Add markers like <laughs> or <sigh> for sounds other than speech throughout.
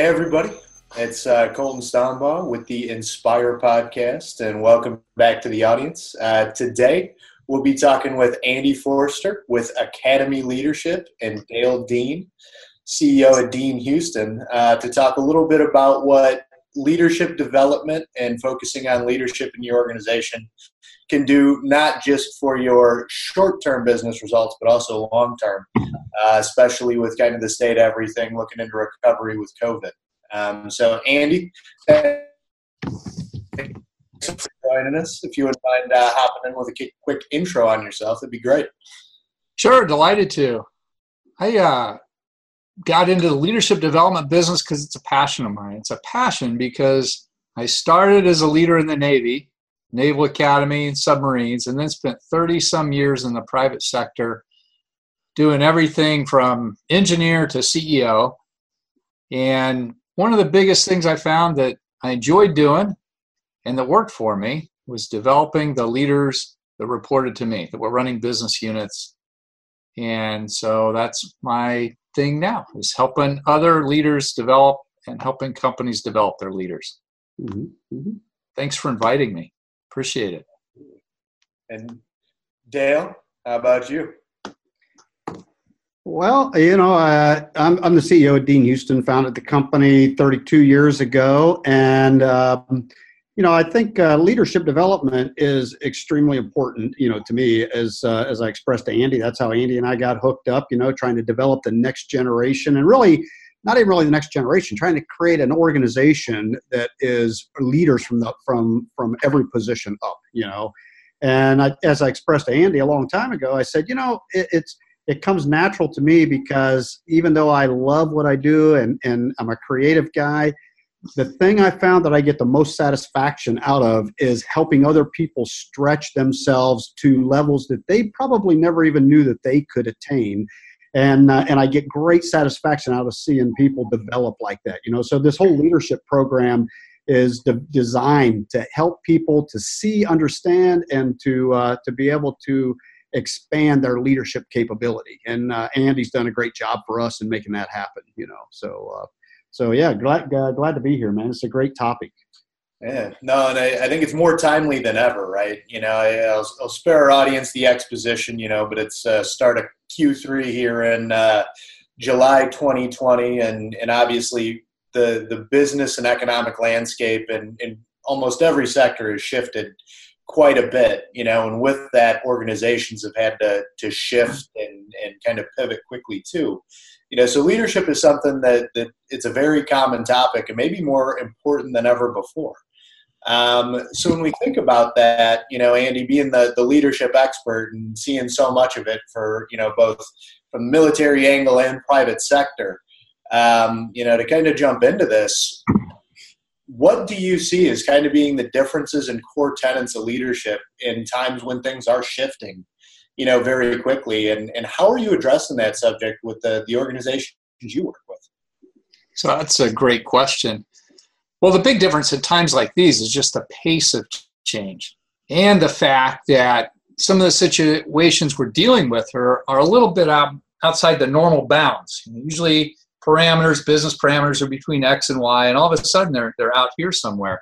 Hey, everybody. It's uh, Colton Stombaugh with the Inspire podcast, and welcome back to the audience. Uh, today, we'll be talking with Andy Forster with Academy Leadership and Dale Dean, CEO of Dean Houston, uh, to talk a little bit about what leadership development and focusing on leadership in your organization can do not just for your short-term business results but also long-term uh, especially with kind of the state of everything looking into recovery with covid. Um, so andy thanks for joining us. If you would mind uh, hopping in with a quick intro on yourself that'd be great. Sure delighted to. I uh, got into the leadership development business because it's a passion of mine. It's a passion because I started as a leader in the Navy, Naval Academy, and submarines, and then spent 30 some years in the private sector doing everything from engineer to CEO. And one of the biggest things I found that I enjoyed doing and that worked for me was developing the leaders that reported to me, that were running business units. And so that's my thing now is helping other leaders develop and helping companies develop their leaders. Mm-hmm. Mm-hmm. Thanks for inviting me. Appreciate it. And Dale, how about you? Well, you know, uh, I'm, I'm the CEO of Dean Houston, founded the company 32 years ago. And, um, you know, I think uh, leadership development is extremely important. You know, to me, as uh, as I expressed to Andy, that's how Andy and I got hooked up. You know, trying to develop the next generation, and really, not even really the next generation, trying to create an organization that is leaders from the from from every position up. You know, and I, as I expressed to Andy a long time ago, I said, you know, it, it's it comes natural to me because even though I love what I do and and I'm a creative guy the thing I found that I get the most satisfaction out of is helping other people stretch themselves to levels that they probably never even knew that they could attain. And, uh, and I get great satisfaction out of seeing people develop like that. You know, so this whole leadership program is de- designed to help people to see, understand, and to uh, to be able to expand their leadership capability. And uh, Andy's done a great job for us in making that happen. You know, so uh, so yeah, glad uh, glad to be here, man. It's a great topic. Yeah, no, and I, I think it's more timely than ever, right? You know, I, will I'll spare our audience the exposition, you know, but it's uh, start of Q3 here in uh, July 2020, and and obviously the the business and economic landscape and in almost every sector has shifted quite a bit, you know, and with that, organizations have had to to shift and and kind of pivot quickly too. You know so leadership is something that, that it's a very common topic and maybe more important than ever before um, so when we think about that you know andy being the, the leadership expert and seeing so much of it for you know both from military angle and private sector um, you know to kind of jump into this what do you see as kind of being the differences and core tenets of leadership in times when things are shifting you know, very quickly. And, and how are you addressing that subject with the, the organizations you work with? So that's a great question. Well, the big difference in times like these is just the pace of change and the fact that some of the situations we're dealing with are, are a little bit out, outside the normal bounds. Usually parameters, business parameters are between X and Y, and all of a sudden they're, they're out here somewhere.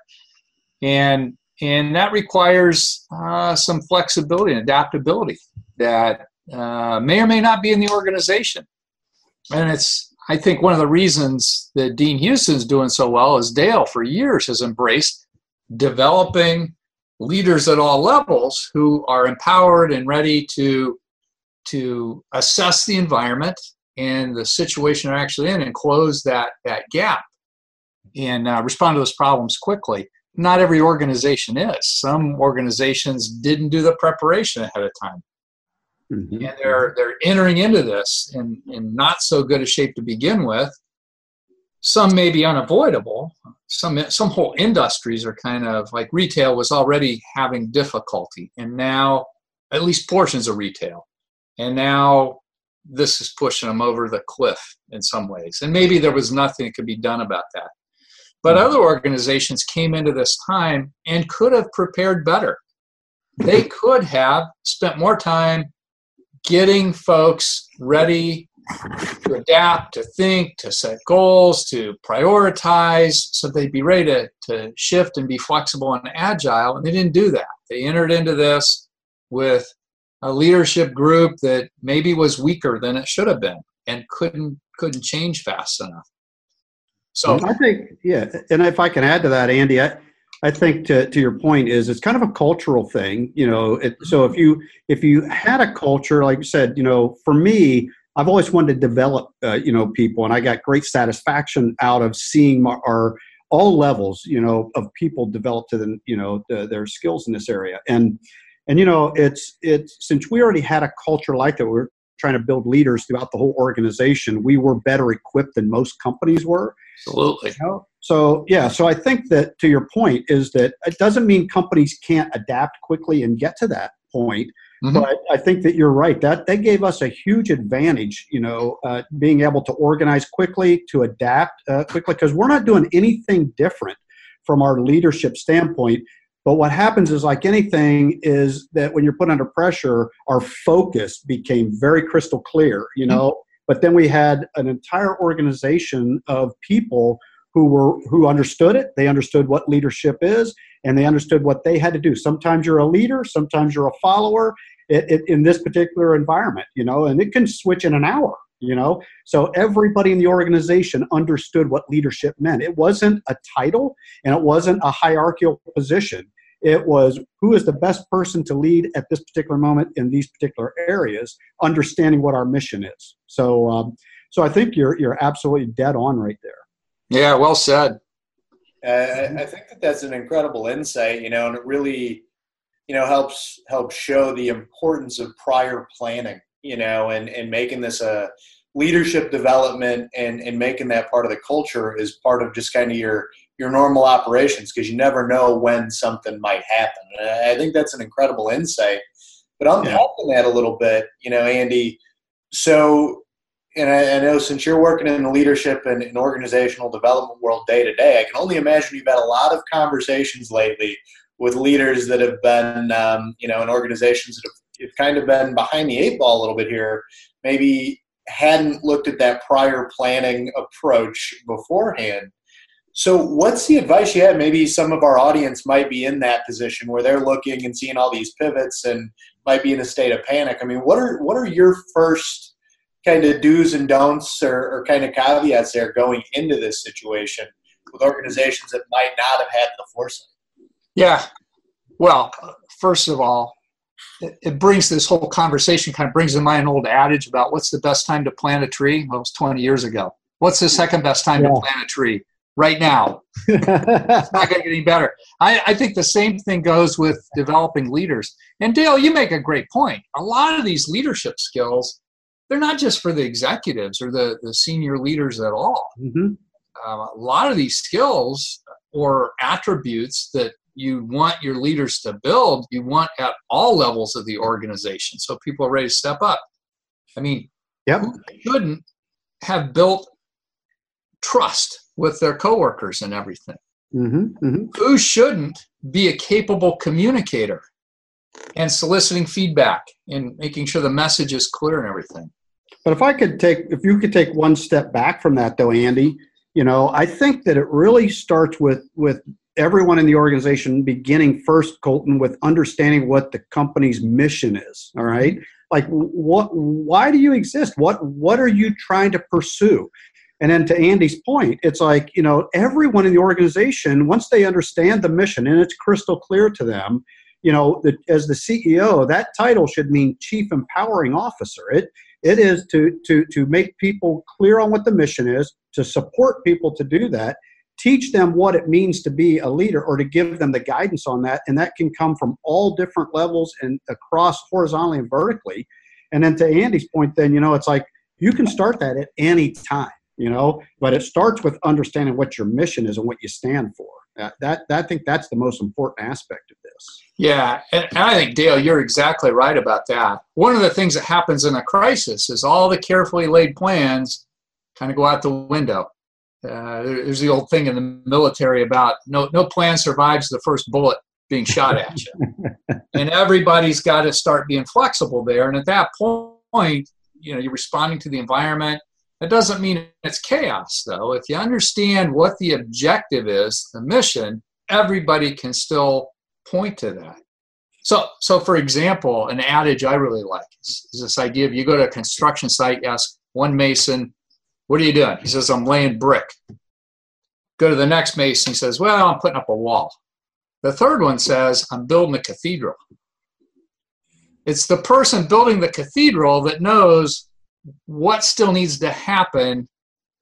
And and that requires uh, some flexibility and adaptability that uh, may or may not be in the organization. And it's, I think, one of the reasons that Dean Houston's doing so well is Dale, for years, has embraced developing leaders at all levels who are empowered and ready to to assess the environment and the situation they're actually in and close that that gap and uh, respond to those problems quickly not every organization is. Some organizations didn't do the preparation ahead of time. Mm-hmm. And they're they're entering into this in, in not so good a shape to begin with. Some may be unavoidable. Some some whole industries are kind of like retail was already having difficulty, and now at least portions of retail, and now this is pushing them over the cliff in some ways. And maybe there was nothing that could be done about that. But hmm. other organizations came into this time and could have prepared better. They <laughs> could have spent more time getting folks ready to adapt, to think, to set goals, to prioritize, so they'd be ready to, to shift and be flexible and agile. And they didn't do that. They entered into this with a leadership group that maybe was weaker than it should have been and couldn't couldn't change fast enough. So I think, yeah, and if I can add to that, Andy, I, I think to, to your point is it's kind of a cultural thing, you know. It, so if you if you had a culture, like you said, you know, for me, I've always wanted to develop, uh, you know, people, and I got great satisfaction out of seeing my, our all levels, you know, of people develop to the, you know, the, their skills in this area, and and you know, it's it's since we already had a culture like that, we are trying to build leaders throughout the whole organization. We were better equipped than most companies were. Absolutely. You know? So yeah, so I think that to your point is that it doesn't mean companies can't adapt quickly and get to that point. Mm-hmm. But I think that you're right. That they gave us a huge advantage, you know, uh, being able to organize quickly, to adapt uh, quickly, because we're not doing anything different from our leadership standpoint. But what happens is, like anything, is that when you're put under pressure, our focus became very crystal clear, you mm-hmm. know. But then we had an entire organization of people who were who understood it. They understood what leadership is, and they understood what they had to do. Sometimes you're a leader, sometimes you're a follower. It, it, in this particular environment, you know, and it can switch in an hour you know so everybody in the organization understood what leadership meant it wasn't a title and it wasn't a hierarchical position it was who is the best person to lead at this particular moment in these particular areas understanding what our mission is. So um, so i think you're you're absolutely dead on right there. Yeah well said. Uh, I think that that's an incredible insight, you know, and it really, you know, helps helps show the importance of prior planning you know, and, and making this a leadership development and, and making that part of the culture is part of just kind of your your normal operations because you never know when something might happen. And I think that's an incredible insight. But unpacking yeah. that a little bit, you know, Andy. So, and I, I know since you're working in the leadership and, and organizational development world day to day, I can only imagine you've had a lot of conversations lately with leaders that have been, um, you know, in organizations that have you've kind of been behind the eight ball a little bit here. Maybe hadn't looked at that prior planning approach beforehand. So, what's the advice you have? Maybe some of our audience might be in that position where they're looking and seeing all these pivots and might be in a state of panic. I mean, what are what are your first kind of do's and don'ts or, or kind of caveats there going into this situation with organizations that might not have had the foresight? Yeah. Well, first of all, it, brings this whole conversation kind of brings to mind an old adage about what's the best time to plant a tree? Well, it was 20 years ago. What's the second best time yeah. to plant a tree? Right now. <laughs> it's not going to get any better. I, I think the same thing goes with developing leaders. And Dale, you make a great point. A lot of these leadership skills, they're not just for the executives or the, the senior leaders at all. Mm-hmm. Uh, a lot of these skills or attributes that you want your leaders to build, you want at all levels of the organization. So people are ready to step up. I mean, yep. who shouldn't have built trust with their coworkers and everything? Mm-hmm, mm-hmm. Who shouldn't be a capable communicator and soliciting feedback and making sure the message is clear and everything? But if I could take, if you could take one step back from that, though, Andy, you know, I think that it really starts with with everyone in the organization beginning first colton with understanding what the company's mission is all right like what why do you exist what what are you trying to pursue and then to andy's point it's like you know everyone in the organization once they understand the mission and it's crystal clear to them you know the, as the ceo that title should mean chief empowering officer. It it is to to to make people clear on what the mission is to support people to do that teach them what it means to be a leader or to give them the guidance on that. And that can come from all different levels and across horizontally and vertically. And then to andy's point then you know it's like you can start that at any time you know but it starts with understanding what your mission is and what you stand for that, that, that i think that's the most important aspect of this yeah and, and i think dale you're exactly right about that one of the things that happens in a crisis is all the carefully laid plans kind of go out the window uh, there's the old thing in the military about no no plan survives the first bullet being shot at you, <laughs> and everybody's got to start being flexible there. And at that point, you know you're responding to the environment. That doesn't mean it's chaos, though. If you understand what the objective is, the mission, everybody can still point to that. So, so for example, an adage I really like is, is this idea of you go to a construction site, ask one mason, "What are you doing?" He says, "I'm laying brick." Go to the next mason, he says, "Well, I'm putting up a wall." The third one says, I'm building a cathedral. It's the person building the cathedral that knows what still needs to happen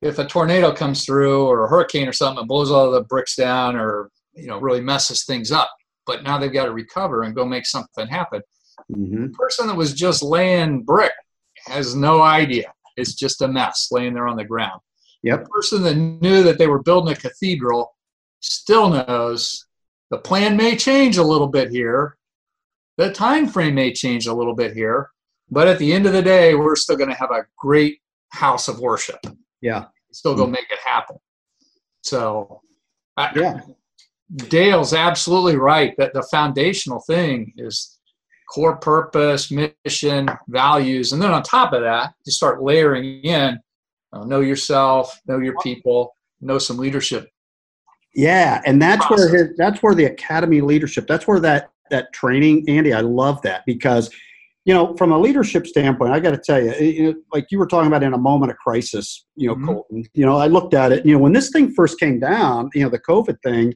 if a tornado comes through or a hurricane or something and blows all the bricks down or you know really messes things up. But now they've got to recover and go make something happen. Mm-hmm. The person that was just laying brick has no idea. It's just a mess laying there on the ground. Yep. The person that knew that they were building a cathedral still knows the plan may change a little bit here. The time frame may change a little bit here, but at the end of the day, we're still going to have a great house of worship. Yeah, still going to make it happen. So, I, yeah, Dale's absolutely right that the foundational thing is core purpose, mission, values, and then on top of that, you start layering in uh, know yourself, know your people, know some leadership yeah, and that's process. where his, that's where the academy leadership. That's where that that training, Andy. I love that because you know, from a leadership standpoint, I got to tell you, it, like you were talking about in a moment of crisis, you know, mm-hmm. Colton, you know, I looked at it, you know, when this thing first came down, you know, the COVID thing,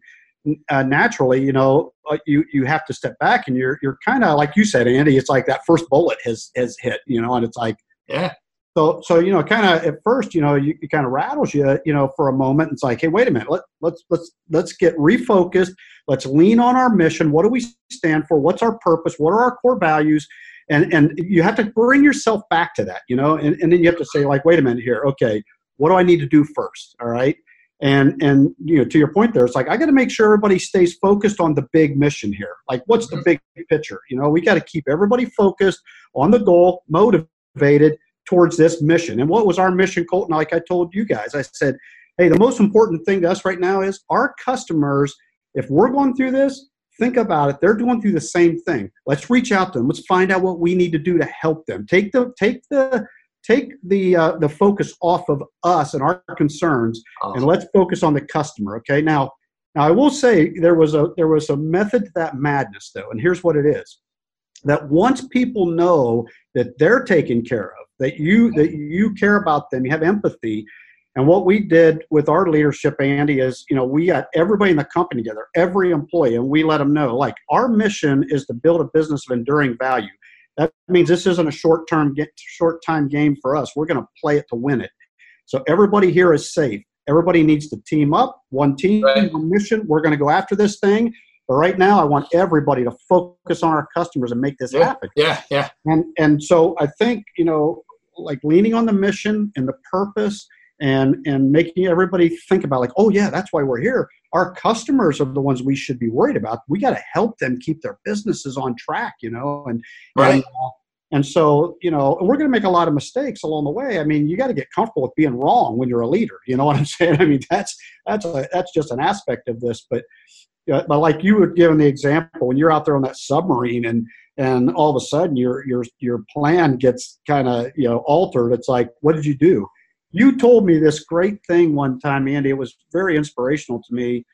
uh, naturally, you know, uh, you you have to step back and you're you're kind of like you said, Andy. It's like that first bullet has has hit, you know, and it's like, yeah, so, so you know, kind of at first, you know, you, it kind of rattles you, you know, for a moment. It's like, hey, wait a minute, let, let's let's let's get refocused. Let's lean on our mission. What do we stand for? What's our purpose? What are our core values? And and you have to bring yourself back to that, you know, and, and then you have to say, like, wait a minute here, okay, what do I need to do first? All right. And and you know, to your point there, it's like I got to make sure everybody stays focused on the big mission here. Like, what's the mm-hmm. big picture? You know, we got to keep everybody focused on the goal, motivated towards this mission. And what was our mission, Colton? Like I told you guys, I said, hey, the most important thing to us right now is our customers, if we're going through this, think about it. They're going through the same thing. Let's reach out to them. Let's find out what we need to do to help them. Take the take the take the uh, the focus off of us and our concerns, oh. and let's focus on the customer. Okay. Now, now I will say there was a there was a method to that madness though, and here's what it is: that once people know that they're taken care of that you that you care about them you have empathy and what we did with our leadership andy is you know we got everybody in the company together every employee and we let them know like our mission is to build a business of enduring value. That means this isn't a short term short time game for us. We're going to play it to win it. So everybody here is safe. Everybody needs to team up. One team right. one mission. We're going to go after this thing. But right now, I want everybody to focus on our customers and make this yeah, happen. Yeah, yeah. And and so I think you know like leaning on the mission and the purpose and and making everybody think about like oh yeah that's why we're here. Our customers are the ones we should be worried about. We got to help them keep their businesses on track you know and right. and, uh, and so you know we're going to make a lot of mistakes along the way. I mean you got to get comfortable with being wrong when you're a leader you know what i'm <laughs> saying? I mean that's that's a, that's just an aspect of this but but like you were given the example when you're out there on that submarine and and all of a sudden your your your plan gets kind of you know altered it's like what did you do you told me this great thing one time andy. It was very inspirational to me.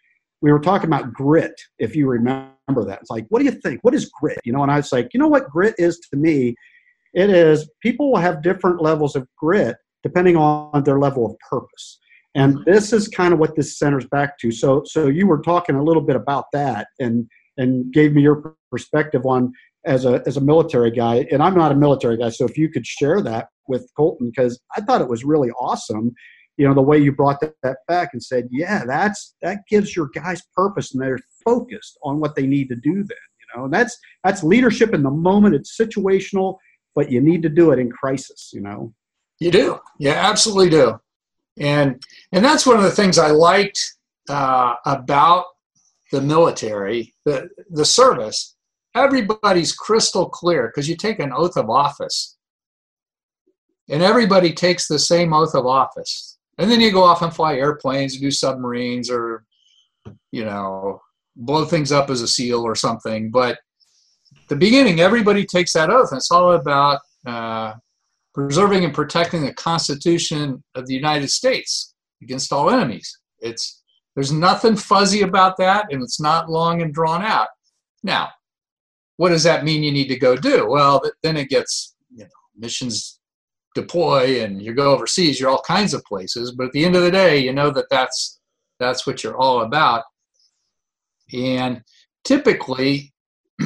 We were talking about grit if you remember that. It's like what do you think? What is grit? You know and i was like you know what grit is to me? It is people will have different levels of grit depending on their level of purpose. And this is kind of what this centers back to. So so you were talking a little bit about that and and gave me your perspective on as a as a military guy, and I'm not a military guy, so if you could share that with Colton, because I thought it was really awesome. You know the way you brought that, that back and said, yeah, that's that gives your guys purpose, and they're focused on what they need to do. Then you know, and that's that's leadership in the moment. It's situational, but you need to do it in crisis. You know, you do, you absolutely do, and and that's one of the things I liked uh, about the military, the the service everybody's crystal clear because you take an oath of office and everybody takes the same oath of office and then you go off and fly airplanes do submarines or you know blow things up as a seal or something but the beginning everybody takes that oath and it's all about uh, preserving and protecting the Constitution of the United States against all enemies. It's there's nothing fuzzy about that, and it's not long and drawn out. Now, what does that mean you need to go do? Well, then it gets you know missions deploy and you go overseas. You're all kinds of places, but at the end of the day, you know that that's that's what you're all about. And typically, <clears throat>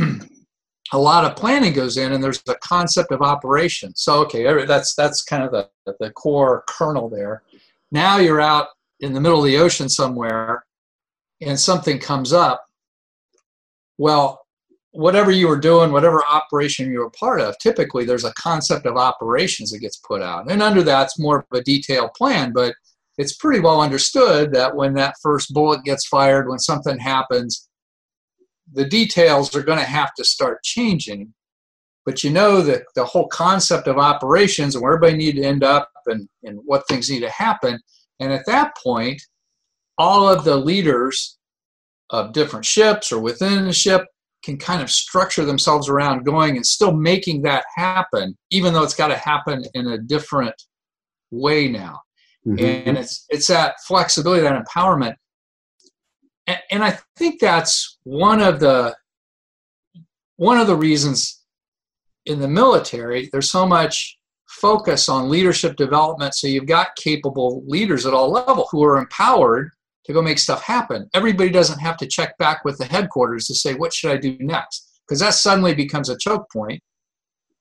a lot of planning goes in, and there's the concept of operation. So, okay, that's that's kind of the the core kernel there. Now you're out in the middle of the ocean somewhere, and something comes up. Well, whatever you were doing, whatever operation you were part of, typically there's a concept of operations that gets put out. And under that's more of a detailed plan, but it's pretty well understood that when that first bullet gets fired, when something happens, the details are going to have to start changing. But you know that the whole concept of operations and where everybody need to end up and, and what things need to happen. And at that point, all of the leaders of different ships or within the ship can kind of structure themselves around going and still making that happen, even though it's got to happen in a different way now. Mm-hmm. And it's it's that flexibility, that empowerment. And, and I think that's one of the one of the reasons in the military there's so much focus on leadership development so you've got capable leaders at all level who are empowered to go make stuff happen. Everybody doesn't have to check back with the headquarters to say, what should I do next? Because that suddenly becomes a choke point.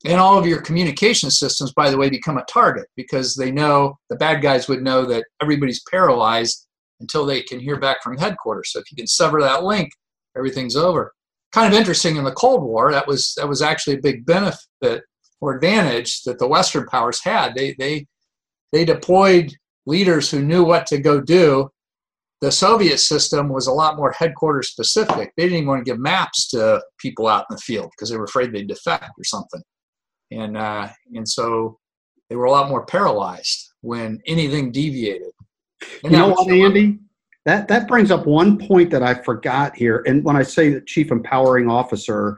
And all of your communication systems, by the way, become a target because they know the bad guys would know that everybody's paralyzed until they can hear back from headquarters. So if you can sever that link, everything's over. Kind of interesting in the Cold War, that was that was actually a big benefit or advantage that the Western powers had. They they they deployed leaders who knew what to go do the Soviet system was a lot more headquarters specific. They didn't even want to give maps to people out in the field because they were afraid they'd defect or something. And, uh, and so they were a lot more paralyzed when anything deviated. And you know what, Andy? That, that brings up one point that I forgot here. And when I say the chief empowering officer,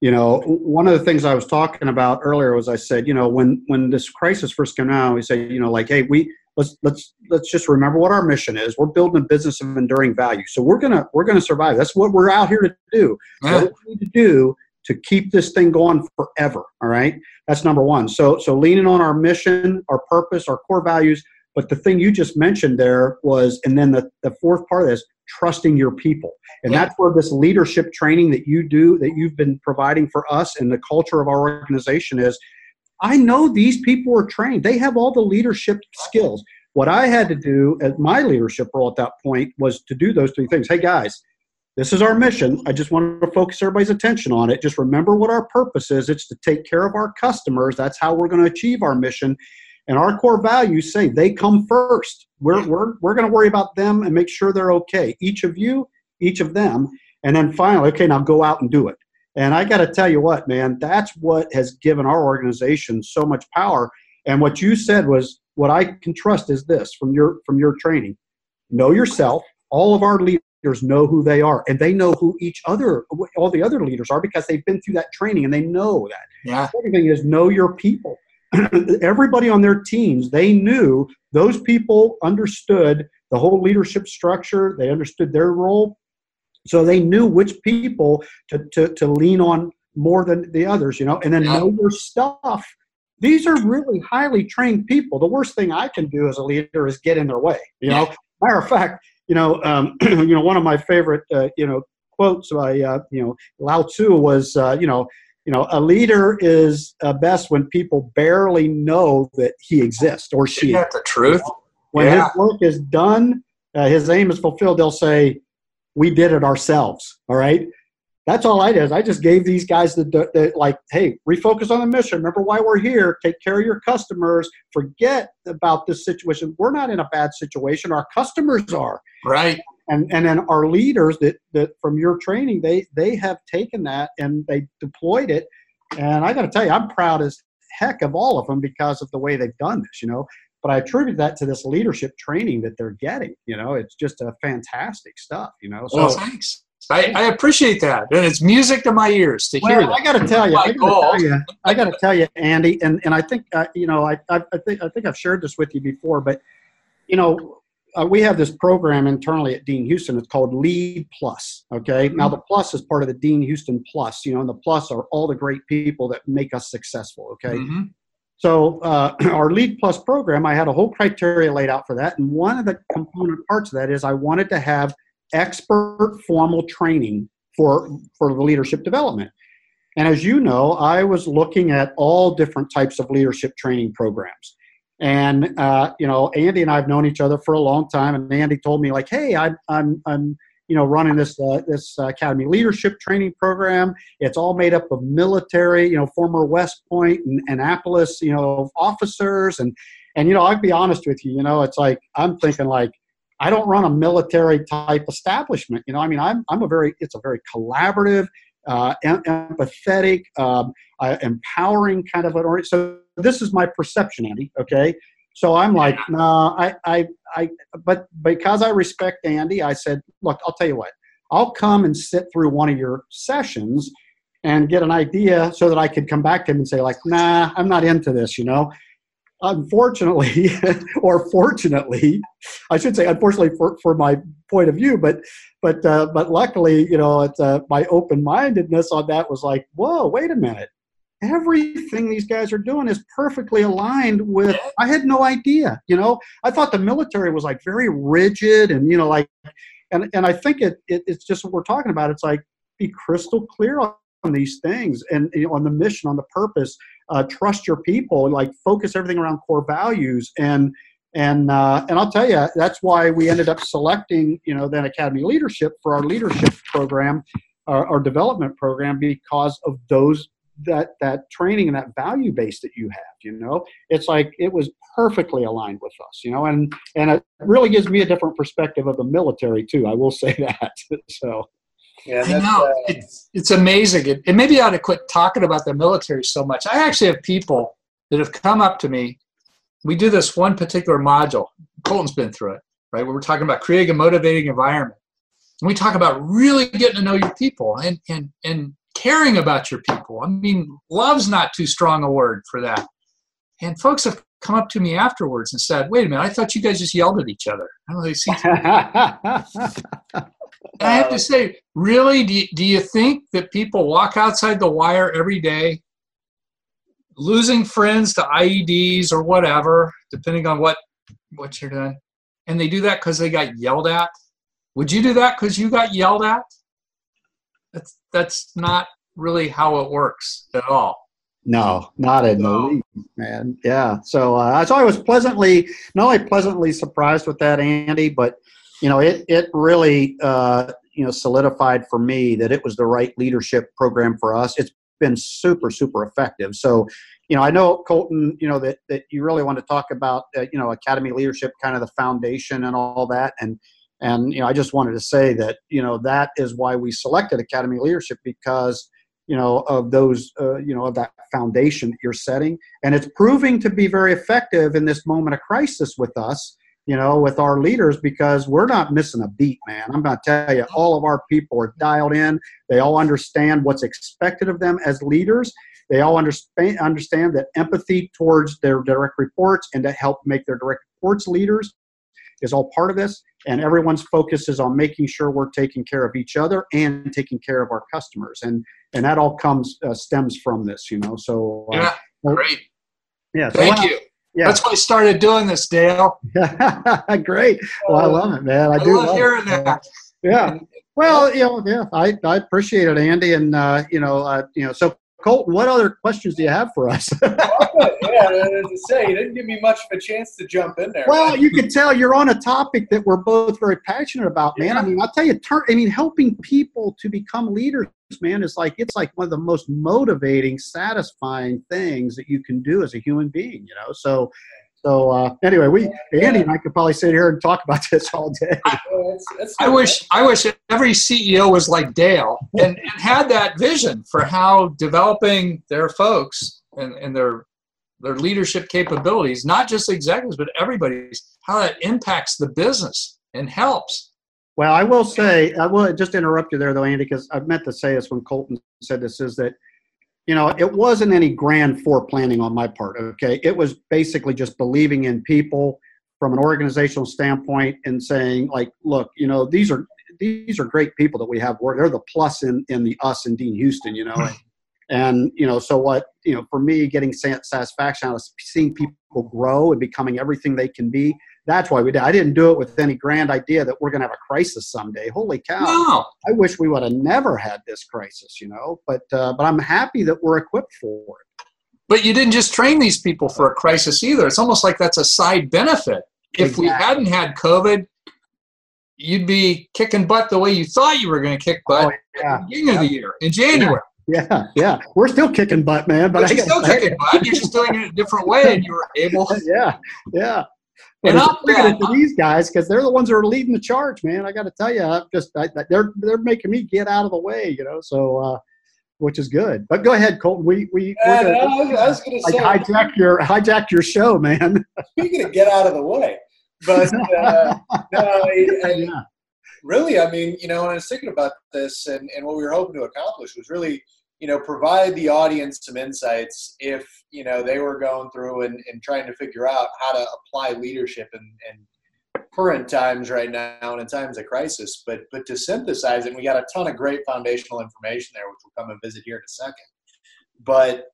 you know, one of the things I was talking about earlier was I said, you know, when when this crisis first came out, we said, you know, like, hey, we let's let's let's just remember what our mission is. We're building a business of enduring value. So we're gonna we're gonna survive. That's what we're out here to do. Yeah. What we need to do to keep this thing going forever. All right. That's number one. So so leaning on our mission, our purpose, our core values. But the thing you just mentioned there was, and then the, the fourth part of this, trusting your people. And yeah. that's where this leadership training that you do, that you've been providing for us and the culture of our organization is I know these people are trained. They have all the leadership skills. What I had to do at my leadership role at that point was to do those three things. Hey, guys, this is our mission. I just want to focus everybody's attention on it. Just remember what our purpose is it's to take care of our customers. That's how we're going to achieve our mission. And our core values say they come first. We're, we're, we're going to worry about them and make sure they're okay. Each of you, each of them. And then finally, okay, now go out and do it. And I got to tell you what, man, that's what has given our organization so much power. And what you said was what I can trust is this from your from your training. Know yourself. All of our leaders know who they are, and they know who each other, all the other leaders are, because they've been through that training and they know that. Yeah. Everything is know your people. <clears throat> Everybody on their teams, they knew those people understood the whole leadership structure. They understood their role, so they knew which people to, to, to lean on more than the others, you know, and then yeah. know your stuff. These are really highly trained people. The worst thing I can do as a leader is get in their way. You know, matter of fact, you know, um, <clears throat> you know, one of my favorite, uh, you know, quotes by, uh, you know, Lao Tzu was, uh, you know, you know, a leader is uh, best when people barely know that he exists or she. Isn't that the truth? You know? When yeah. his work is done, uh, his aim is fulfilled. They'll say, we did it ourselves. All right. That's all I did. I just gave these guys the, the, like, hey, refocus on the mission. Remember why we're here. Take care of your customers. Forget about this situation. We're not in a bad situation. Our customers are. Right. And and then our leaders that that from your training, they they have taken that and they deployed it. And I got to tell you, I'm proud as heck of all of them because of the way they've done this. You know, but I attribute that to this leadership training that they're getting. You know, it's just a fantastic stuff. You know, so well, thanks. I, I, appreciate that, and it's music to my ears to well, hear that. I got to tell you, I got to tell you, I got to tell you, Andy, and, and I think uh, you know, I, I, I, think I think I've shared this with you before, but you know, uh, we have this program internally at Dean Houston. It's called Lead Plus. Okay, now the Plus is part of the Dean Houston Plus. You know, and the Plus are all the great people that make us successful. Okay. Mm-hmm. So uh, <clears throat> our Lead Plus program, I had a whole criteria laid out for that, and one of the component parts of that is I wanted to have expert formal training for for the leadership development. And as you know, I was looking at all different types of leadership training programs. And uh, you know, Andy and I have known each other for a long time. And Andy told me like, "Hey, I'm I'm I'm you know running this uh, this academy leadership training program. It's all made up of military, you know, former West Point and Annapolis, you know, officers. And and you know, I'd be honest with you, you know, it's like I'm thinking like I don't run a military type establishment. You know, I mean, I'm I'm a very it's a very collaborative, uh, em- empathetic, um, uh, empowering kind of an. So this is my perception, Andy. Okay, so I'm like, no, nah, I, I, I, but because I respect Andy, I said, look, I'll tell you what, I'll come and sit through one of your sessions and get an idea so that I could come back to him and say, like, nah, I'm not into this, you know. Unfortunately, <laughs> or fortunately, I should say, unfortunately for, for my point of view, but but uh, but luckily, you know, it's, uh, my open mindedness on that was like, whoa, wait a minute, everything these guys are doing is perfectly aligned with i had no idea you know? I thought the military was like very rigid and you know like and and i think it, it it's just what we're talking about. It's like be crystal clear on these things and you know, on the mission on the purpose uh, trust your people like focus everything around core values. And and uh, and I'll tell you that's why we ended up selecting you know then Academy Leadership for our leadership program, our, our development program because of those that that training and that value base that you have you know it's like it was perfectly aligned with us you know and and it really gives me a different perspective of the military too i will <laughs> say that so yeah, I know uh, it's it's amazing. It, and maybe I ought to quit talking about the military so much. I actually have people that have come up to me. We do this one particular module. Colton's been through it, right? Where we're talking about creating a motivating environment. And we talk about really getting to know your people and and and caring about your people. I mean, love's not too strong a word for that. And folks have come up to me afterwards and said, "Wait a minute, I thought you guys just yelled at each other." I don't know, see. <laughs> I have to say, really, do you, do you think that people walk outside the wire every day, losing friends to IEDs or whatever, depending on what what you're doing, and they do that because they got yelled at? Would you do that because you got yelled at? That's that's not really how it works at all. No, not in no. the least, man. Yeah. So, uh, so I was pleasantly, not only pleasantly surprised with that, Andy, but you know, it it really uh, you know solidified for me that it was the right leadership program for us. It's been super super effective. So, you know, I know Colton, you know that that you really want to talk about uh, you know academy leadership, kind of the foundation and all that, and and you know, I just wanted to say that you know that is why we selected Academy Leadership because you know of those uh, you know of that foundation that you're setting, and it's proving to be very effective in this moment of crisis with us. You know, with our leaders because we're not missing a beat, man. I'm going to tell you, all of our people are dialed in. They all understand what's expected of them as leaders. They all understand understand that empathy towards their direct reports and to help make their direct reports leaders is all part of this and everyone's focus is on making sure we're taking care of each other and taking care of our customers and and that all comes uh, stems from this you know so uh, yeah great yeah so thank you yeah. That's why I started doing this, Dale. <laughs> Great. Well, I love it, man. I, I do love, love hearing it. that. Yeah. Well, you know, yeah, I, I appreciate it, Andy, and uh, you know, uh, you know, so Colton, what other questions do you have for us? <laughs> yeah, as I say, you didn't give me much of a chance to jump in there. Well, you can tell you're on a topic that we're both very passionate about, man. Yeah. I mean, I'll tell you, turn, I mean, helping people to become leaders, man, is like it's like one of the most motivating, satisfying things that you can do as a human being. You know, so so uh, anyway, we Andy and I could probably sit here and talk about <laughs> this all day. I wish I wish every CEO was like Dale and, and had that vision for how developing their folks and, and their their leadership capabilities, not just executives but everybody's, how that impacts the business and helps. Well, I will say, I will just interrupt you there, though, Andy, because I meant to say this when Colton said this is that, you know, it wasn't any grand planning on my part, okay? It was basically just believing in people from an organizational standpoint and saying, like, look, you know, these are these are great people that we have. Work. They're the plus in in the us and Dean Houston, you know. And you know, so what you know, for me, getting satisfaction out of seeing people grow and becoming everything they can be that's why we did. I didn't do it with any grand idea that we're going to have a crisis someday. Holy cow! No. I wish we would have never had this crisis, you know. But uh, but I'm happy that we're equipped for it. But you didn't just train these people for a crisis either. It's almost like that's a side benefit. If exactly. we hadn't had COVID, you'd be kicking butt the way you thought you were going to kick butt oh, yeah. at the beginning yeah. of the year in January. Yeah. yeah, yeah, we're still kicking butt, man. But, but you're still kicking butt. You're just doing it a different way, and you were able. <laughs> yeah, yeah. And I'm looking at these guys because they're the ones that are leading the charge, man. I got to tell you, I'm just I, they're they're making me get out of the way, you know. So, uh, which is good. But go ahead, Colton. We we uh, gonna, I was, was going to say hijack your hijack your show, man. <laughs> Speaking of get out of the way, but uh, <laughs> no, I, I, yeah. really, I mean, you know, when I was thinking about this and and what we were hoping to accomplish was really you know, provide the audience some insights if, you know, they were going through and, and trying to figure out how to apply leadership in, in current times right now and in times of crisis. But but to synthesize it, and we got a ton of great foundational information there, which we'll come and visit here in a second. But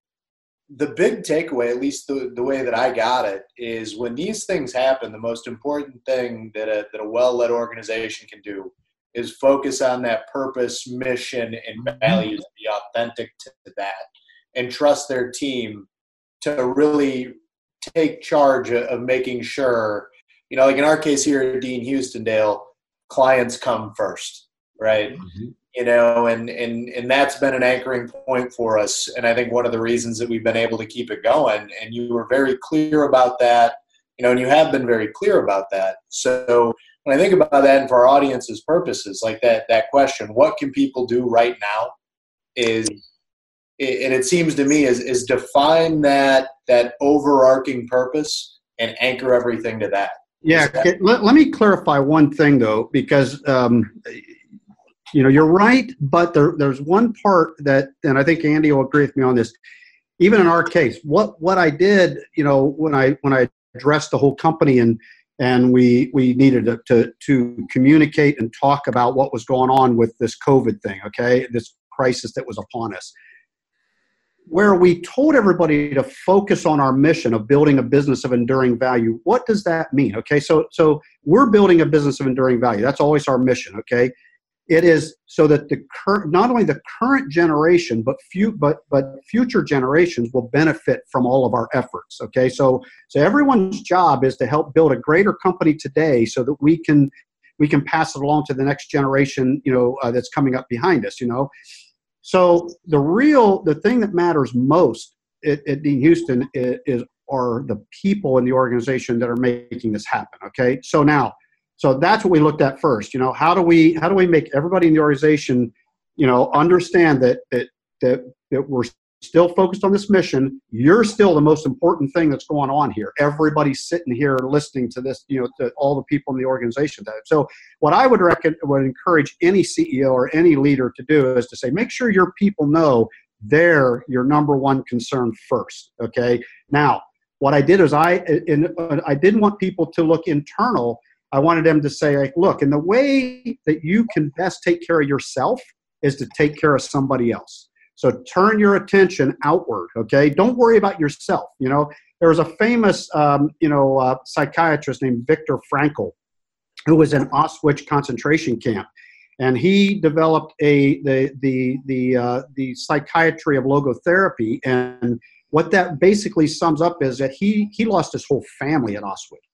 the big takeaway, at least the, the way that I got it, is when these things happen, the most important thing that a, that a well led organization can do is focus on that purpose, mission, and mm-hmm. values, be authentic to that, and trust their team to really take charge of making sure, you know, like in our case here at Dean Houston, Dale, clients come first, right? Mm-hmm. You know, and and and that's been an anchoring point for us, and I think one of the reasons that we've been able to keep it going. And you were very clear about that, you know, and you have been very clear about that. So when I think about that and for our audience's purposes, like that that question, what can people do right now, is and it seems to me is is define that that overarching purpose and anchor everything to that. Yeah, that- let, let me clarify one thing though, because um, you know you're right, but there, there's one part that, and I think Andy will agree with me on this. Even in our case, what what I did, you know, when I when I addressed the whole company and and we we needed to, to, to communicate and talk about what was going on with this COVID thing. Okay, this crisis that was upon us. Where we told everybody to focus on our mission of building a business of enduring value. What does that mean? Okay, so so we're building a business of enduring value. That's always our mission. Okay, it is so that the current, not only the current generation, but few, but but future generations will benefit from all of our efforts. Okay, so so everyone's job is to help build a greater company today, so that we can we can pass it along to the next generation. You know, uh, that's coming up behind us. You know, so the real the thing that matters most at, at Dean Houston is, is are the people in the organization that are making this happen. Okay, so now so that's what we looked at first. You know, how do we how do we make everybody in the organization, you know, understand that that that, that we're still focused on this mission. You're still the most important thing that's going on here. Everybody's sitting here listening to this, you know, to all the people in the organization. So, what I would reckon would encourage any CEO or any leader to do is to say, make sure your people know they're your number one concern first. Okay. Now, what I did is I in, I didn't want people to look internal I wanted them to say, like, look, and the way that you can best take care of yourself is to take care of somebody else. So turn your attention outward, okay? Don't worry about yourself. You know, there was a famous, um, you know, uh, psychiatrist named Viktor Frankl who was in Auschwitz concentration camp. And he developed a the the the uh, the psychiatry of logotherapy, and what that basically sums up is that he he lost his whole family at Auschwitz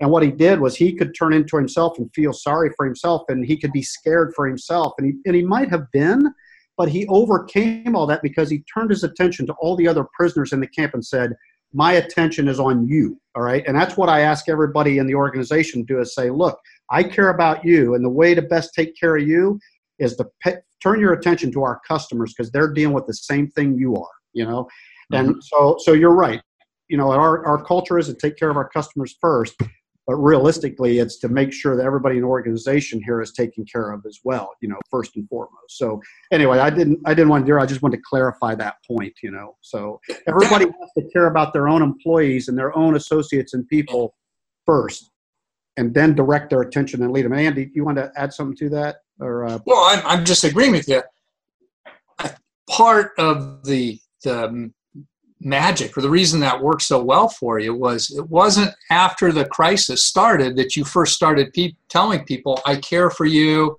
and what he did was he could turn into himself and feel sorry for himself, and he could be scared for himself. And he, and he might have been, but he overcame all that because he turned his attention to all the other prisoners in the camp and said, my attention is on you all right and that's what i ask everybody in the organization to do is say look i care about you and the way to best take care of you is to pe- turn your attention to our customers because they're dealing with the same thing you are you know mm-hmm. and so so you're right you know our, our culture is to take care of our customers first but realistically, it's to make sure that everybody in the organization here is taken care of as well. You know, first and foremost. So anyway, I didn't I didn't want to do. I just wanted to clarify that point. You know, so everybody has to care about their own employees and their own associates and people first, and then direct their attention and lead them. Andy, you want to add something to that? Or uh, well, I'm I'm just agreeing with you. Part of the the magic or the reason that worked so well for you was it wasn't after the crisis started that you first started pe- telling people i care for you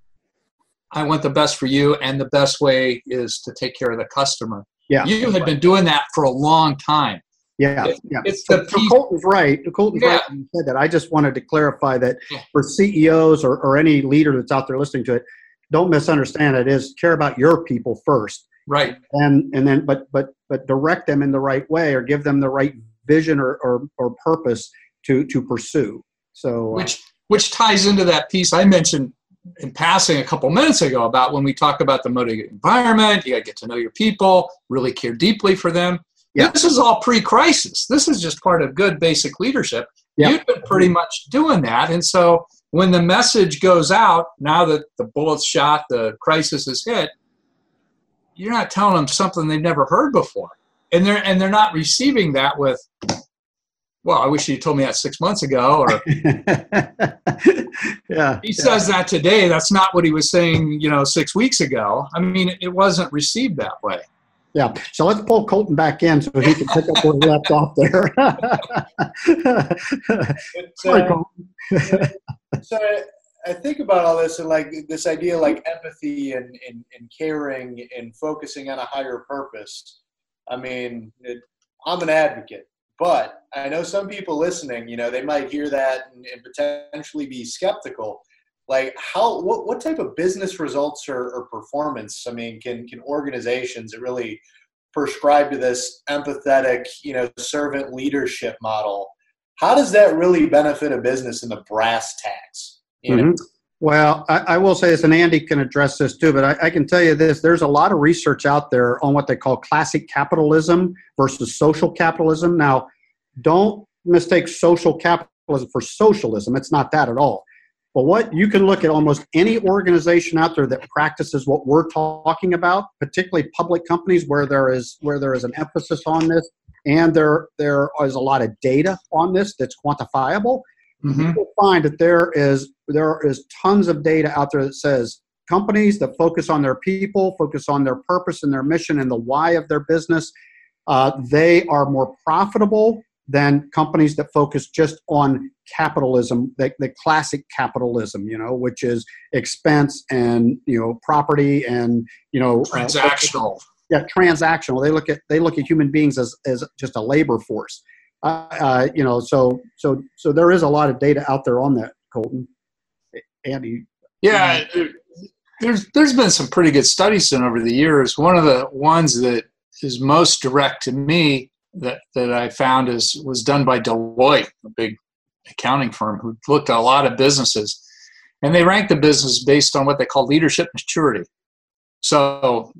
i want the best for you and the best way is to take care of the customer yeah you had been doing that for a long time yeah, it, yeah. It's so, the so Colton's right. Colton's yeah. right when said that. I just wanted to clarify that yeah. for CEOs or, or any leader that's out there listening to it, don't misunderstand it. Is care about your people first right and and then but but but direct them in the right way or give them the right vision or or, or purpose to to pursue. So uh, which which ties into that piece i mentioned in passing a couple minutes ago about when we talk about the motivated environment you got to get to know your people really care deeply for them. Yeah. this is all pre-crisis. This is just part of good basic leadership. Yeah. you've been pretty much doing that. And so when the message goes out now that the bullet's shot the crisis is hit you're not telling them something they've never heard before. And they're and they're not receiving that with well i wish you told me that six months ago or <laughs> yeah he says that today. That's not what he was saying you know six weeks ago. I mean it wasn't received that way. Yeah so let's pull colton back in so he can pick up where he left off there. <laughs> <laughs> Sorry, uh, Colton. so I think about all this and like this idea like empathy and, and, and caring and focusing on a higher purpose. I mean, it, I'm an advocate, but I know some people listening, you know, they might hear that and, and potentially be skeptical. Like how, what, what type of business results or, or performance, I mean, can, can organizations that really prescribe to this empathetic, you know, servant leadership model? How does that really benefit a business in the brass tacks? Mm-hmm. Well, I, I, will say this, and Andy can address this too, but I, I, can tell you this there's a lot of research out there on what they call classic capitalism versus social capitalism. Now, don't mistake social capitalism for socialism, it's not that at all. But what you can look at almost any organization out there that practices what we're talking about, particularly public companies where there is where there is an emphasis on this, and there there is a lot of data on this that's quantifiable mm-hmm. you will find that there is there is tons of data out there that says companies that focus on their people, focus on their purpose and their mission and the why of their business, uh, they are more profitable than companies that focus just on capitalism, the, the classic capitalism, you know, which is expense and you know property and you know uh, transactional. Uh, yeah, transactional. They look at they look at human beings as as just a labor force. Uh, you know, so so so there is a lot of data out there on that, Colton. Andy. Yeah, there's there's been some pretty good studies done over the years. One of the ones that is most direct to me that that I found is was done by Deloitte, a big accounting firm who looked at a lot of businesses, and they ranked the business based on what they call leadership maturity. So,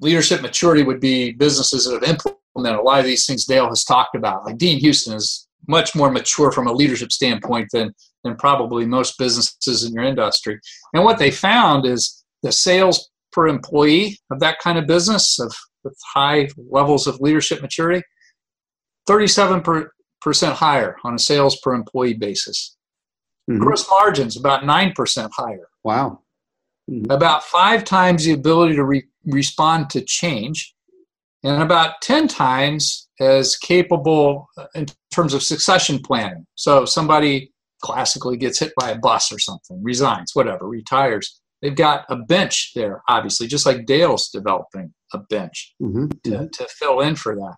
leadership maturity would be businesses that have implemented a lot of these things Dale has talked about. Like Dean Houston is much more mature from a leadership standpoint than than probably most businesses in your industry. And what they found is the sales per employee of that kind of business of with high levels of leadership maturity, 37% higher on a sales per employee basis. Mm-hmm. Gross margins about 9% higher. Wow. Mm-hmm. About five times the ability to re- respond to change and about 10 times as capable in terms of succession planning. So somebody classically gets hit by a bus or something, resigns, whatever, retires. They've got a bench there, obviously, just like Dale's developing a bench mm-hmm. to, to fill in for that.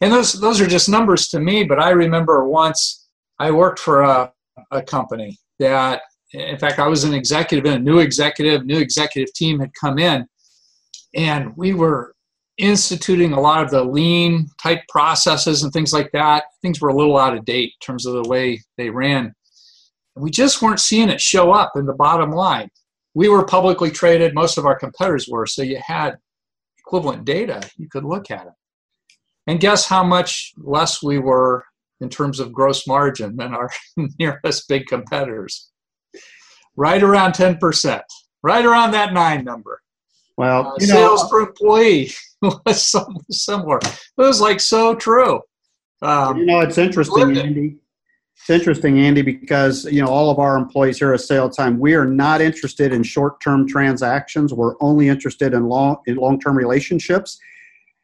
And those those are just numbers to me, but I remember once I worked for a, a company that in fact I was an executive in a new executive, new executive team had come in and we were instituting a lot of the lean type processes and things like that. Things were a little out of date in terms of the way they ran. We just weren't seeing it show up in the bottom line. We were publicly traded, most of our competitors were, so you had equivalent data, you could look at it. And guess how much less we were in terms of gross margin than our <laughs> nearest big competitors. Right around 10%, right around that nine number. Well, uh, sales know, per employee <laughs> was similar. It was like so true. Um, you know, it's interesting, Andy. It's interesting, Andy, because you know all of our employees here at Sale Time, we are not interested in short-term transactions. We're only interested in long in long-term relationships.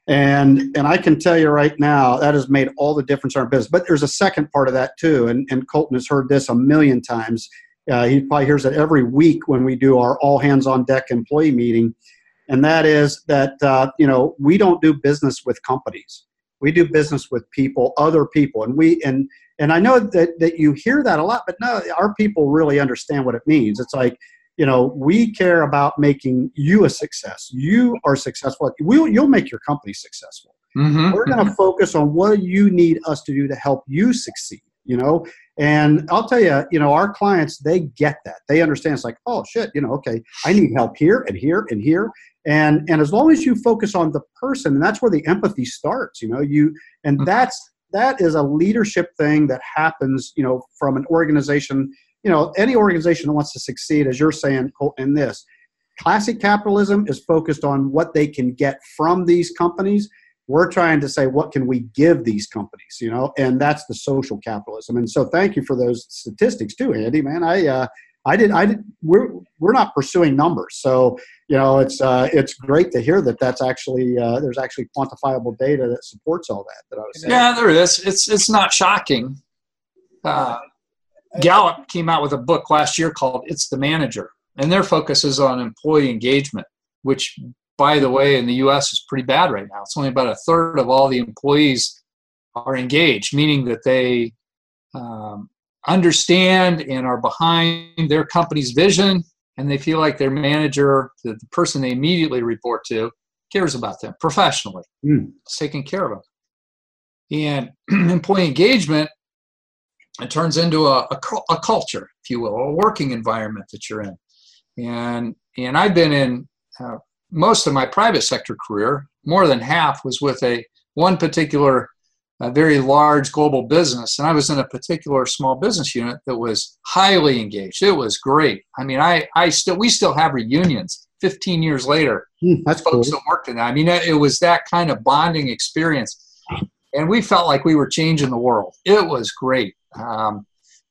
And and I can tell you right now that has made all the difference in our business. But there's a second part of that too, and, and Colton has heard this a million times. Uh, he probably hears it every week when we do our all hands on deck employee meeting, and that is that uh, you know we don't do business with companies. We do business with people, other people, and we and and I know that that you hear that a lot, but no, our people really understand what it means. It's like you know we care about making you a success. You are successful. We'll, you'll make your company successful. Mm-hmm. we're going to focus on what you need us to do to help you succeed you know? And i'll tell you you know our clients they get that. They understand. It's like oh shit you know okay i need help here and here and here and and as long as you focus on the person and that's where the empathy starts you know you and mm-hmm. that's that is a leadership thing that happens you know from an organization you know, any organization that wants to succeed, as you're saying in this, classic capitalism is focused on what they can get from these companies. We're trying to say, what can we give these companies, you know, and that's the social capitalism. And so, thank you for those statistics too, Andy. Man, I, uh, I did, I did. We're we're not pursuing numbers, so you know, it's uh, it's great to hear that that's actually uh, there's actually quantifiable data that supports all that. That I was saying. Yeah, there is. It's it's not shocking. Uh, Gallup came out with a book last year called It's the Manager, and their focus is on employee engagement, which, by the way, in the US is pretty bad right now. It's only about a third of all the employees are engaged, meaning that they um, understand and are behind their company's vision, and they feel like their manager, the, the person they immediately report to, cares about them professionally, mm. it's taking care of them. And <clears throat> employee engagement it turns into a, a, a, culture, if you will, a working environment that you're in. And, and I've been in uh, most of my private sector career, more than half was with a one particular a very large global business and i was in a particular small business unit that was highly engaged it was great i mean i i still we still have reunions 15 years later mm, that's folks cool. that worked in that i mean it was that kind of bonding experience and we felt like we were changing the world it was great um,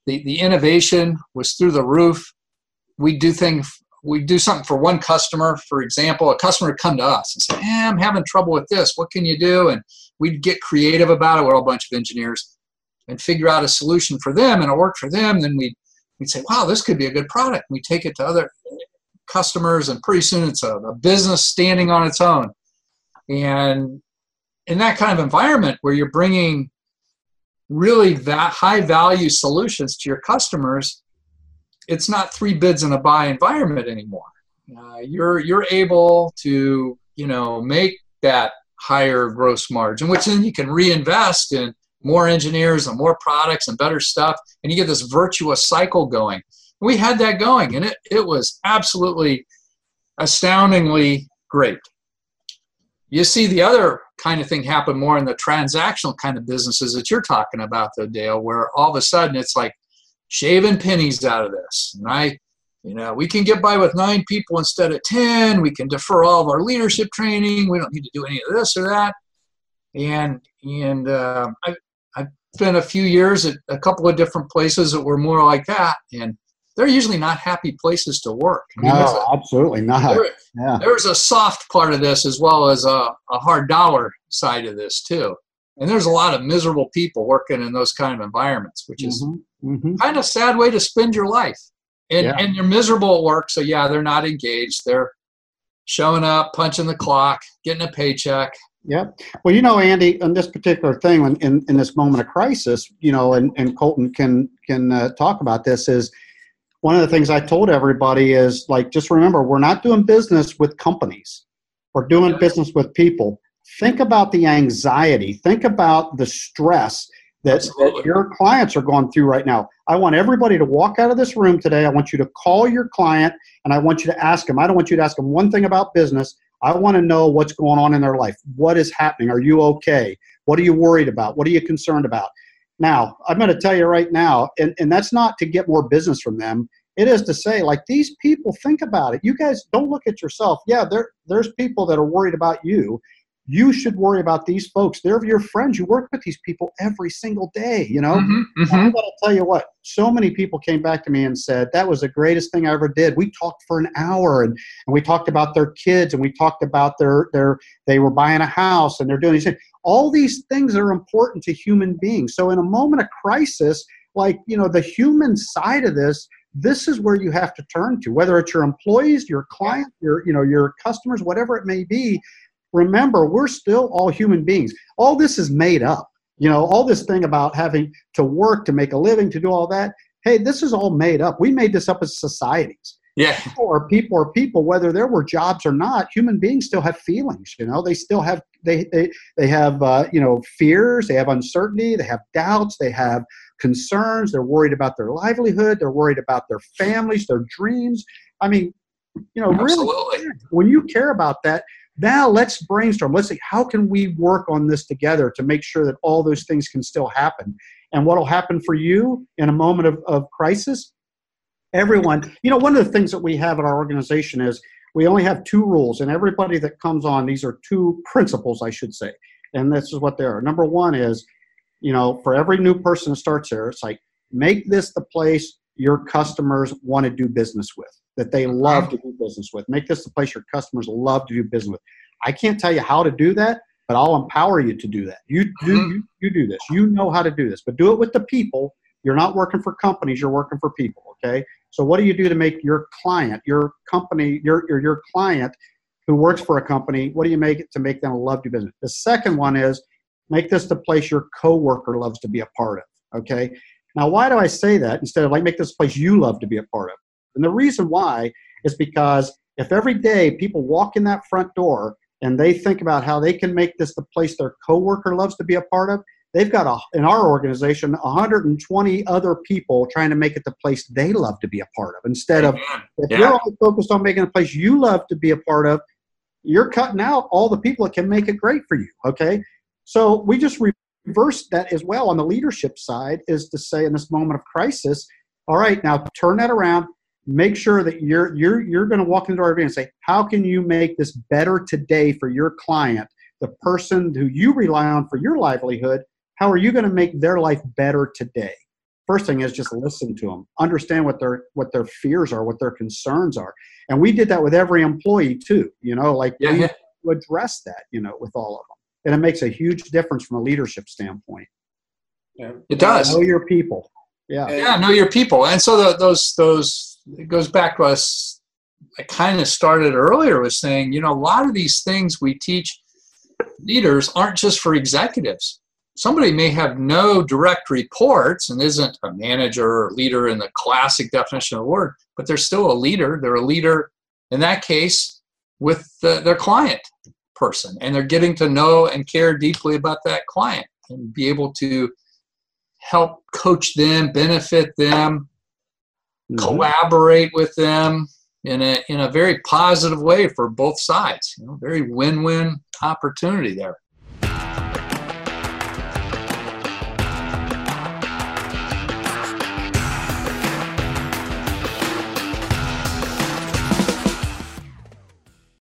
the, the innovation was through the roof. We do things, we do something for one customer. For example, a customer would come to us and say, eh, I'm having trouble with this. What can you do? And we'd get creative about it. We're all a bunch of engineers and figure out a solution for them and it worked for them. Then we'd, we'd say, wow, this could be a good product. We take it to other customers and pretty soon it's a, a business standing on its own. And in that kind of environment where you're bringing really that high value solutions to your customers, it's not three bids and a buy environment anymore. Uh, you're you're able to you know make that higher gross margin, which then you can reinvest in more engineers and more products and better stuff, and you get this virtuous cycle going. We had that going, and it it was absolutely astoundingly great. You see the other kind of thing happen more in the transactional kind of businesses that you're talking about, though, Dale, where all of a sudden it's like shaving pennies out of this. And I, you know, we can get by with nine people instead of 10. We can defer all of our leadership training. We don't need to do any of this or that. And, and uh, I, I've been a few years at a couple of different places that were more like that. And they're usually not happy places to work. I mean, no, a, absolutely not. There, yeah. There's a soft part of this as well as a, a hard dollar side of this too. And there's a lot of miserable people working in those kind of environments, which is mm-hmm. Mm-hmm. kind of sad way to spend your life. And, yeah. and you're miserable at work, so yeah, they're not engaged. They're showing up, punching the clock, getting a paycheck, Yep. Well, you know, Andy, on this particular thing, in, in, in, this moment of crisis, you know, and, and Colton can can uh, talk about this is one of the things I told everybody is like, just remember, we're not doing business with companies. We're doing business with people. Think about the anxiety. Think about the stress that, that, your clients are going through right now. I want everybody to walk out of this room today. I want you to call your client and I want you to ask them. I don't want you to ask them one thing about business. I want to know what's going on in their life. What is happening? Are you okay? What are you worried about? What are you concerned about? Now, I'm going to tell you right now, and, and that's not to get more business from them. It is to say, like, these people think about it. You guys don't look at yourself. Yeah, there, there's people that are worried about you you should worry about these folks. They're your friends. You work with these people every single day, you know? Mm-hmm, mm-hmm. I'm going to tell you what, so many people came back to me and said, that was the greatest thing I ever did. We talked for an hour and, and we talked about their kids and we talked about their, their, they were buying a house and they're doing these things. All these things are important to human beings. So in a moment of crisis, like, you know, the human side of this, this is where you have to turn to whether it's your employees your client your you know your customers whatever it may be remember, we're still all human beings. All this is made up. You know, all this thing about having to work to make a living, to do all that. Hey, this is all made up. We made this up as societies. Yeah. Or people or people, whether there were jobs or not, human beings still have feelings. You know, they still have they they they have uh, you know fears. They have uncertainty. They have doubts. They have concerns. They're worried about their livelihood. They're worried about their families, their dreams. I mean, you know, Absolutely. really, when you care about that, now let's brainstorm. Let's see how can we work on this together to make sure that all those things can still happen. And what will happen for you in a moment of, of crisis? Everyone, you know, one of the things that we have at our organization is we only have two rules, and everybody that comes on, these are two principles, I should say. And this is what they are. Number one is, you know, for every new person that starts there, it's like make this the place your customers want to do business with that they love to do business with. Make this the place your customers love to do business with. I can't tell you how to do that, but I'll empower you to do that. You do mm-hmm. you, you do this. You know how to do this, but do it with the people. You're not working for companies, you're working for people, okay? So what do you do to make your client, your company, your your, your client who works for a company, what do you make it to make them love to do business? The second one is make this the place your coworker loves to be a part of, okay? Now, why do I say that instead of like make this place you love to be a part of? And the reason why is because if every day people walk in that front door and they think about how they can make this the place their coworker loves to be a part of, they've got a, in our organization 120 other people trying to make it the place they love to be a part of. Instead of if yeah. you're only focused on making a place you love to be a part of, you're cutting out all the people that can make it great for you. Okay, so we just reverse that as well on the leadership side is to say in this moment of crisis, all right, now turn that around. Make sure that you're you're you're going to walk into our and say how can you make this better today for your client the person who you rely on for your livelihood? How are you going to make their life better today? First thing is just listen to them understand what their what their fears are what their concerns are. And we did that with every employee too you know like yeah, we yeah. address that you know with all of them and it makes a huge difference from a leadership standpoint yeah. it does know your people yeah yeah know your people and so the, those those it goes back to us. I kind of started earlier with saying, you know, a lot of these things we teach leaders aren't just for executives. Somebody may have no direct reports and isn't a manager or leader in the classic definition of the word, but they're still a leader. They're a leader in that case with the, their client person, and they're getting to know and care deeply about that client and be able to help coach them, benefit them, mm-hmm. collaborate with them in a in a very positive way for both sides. You know, very win-win opportunity there.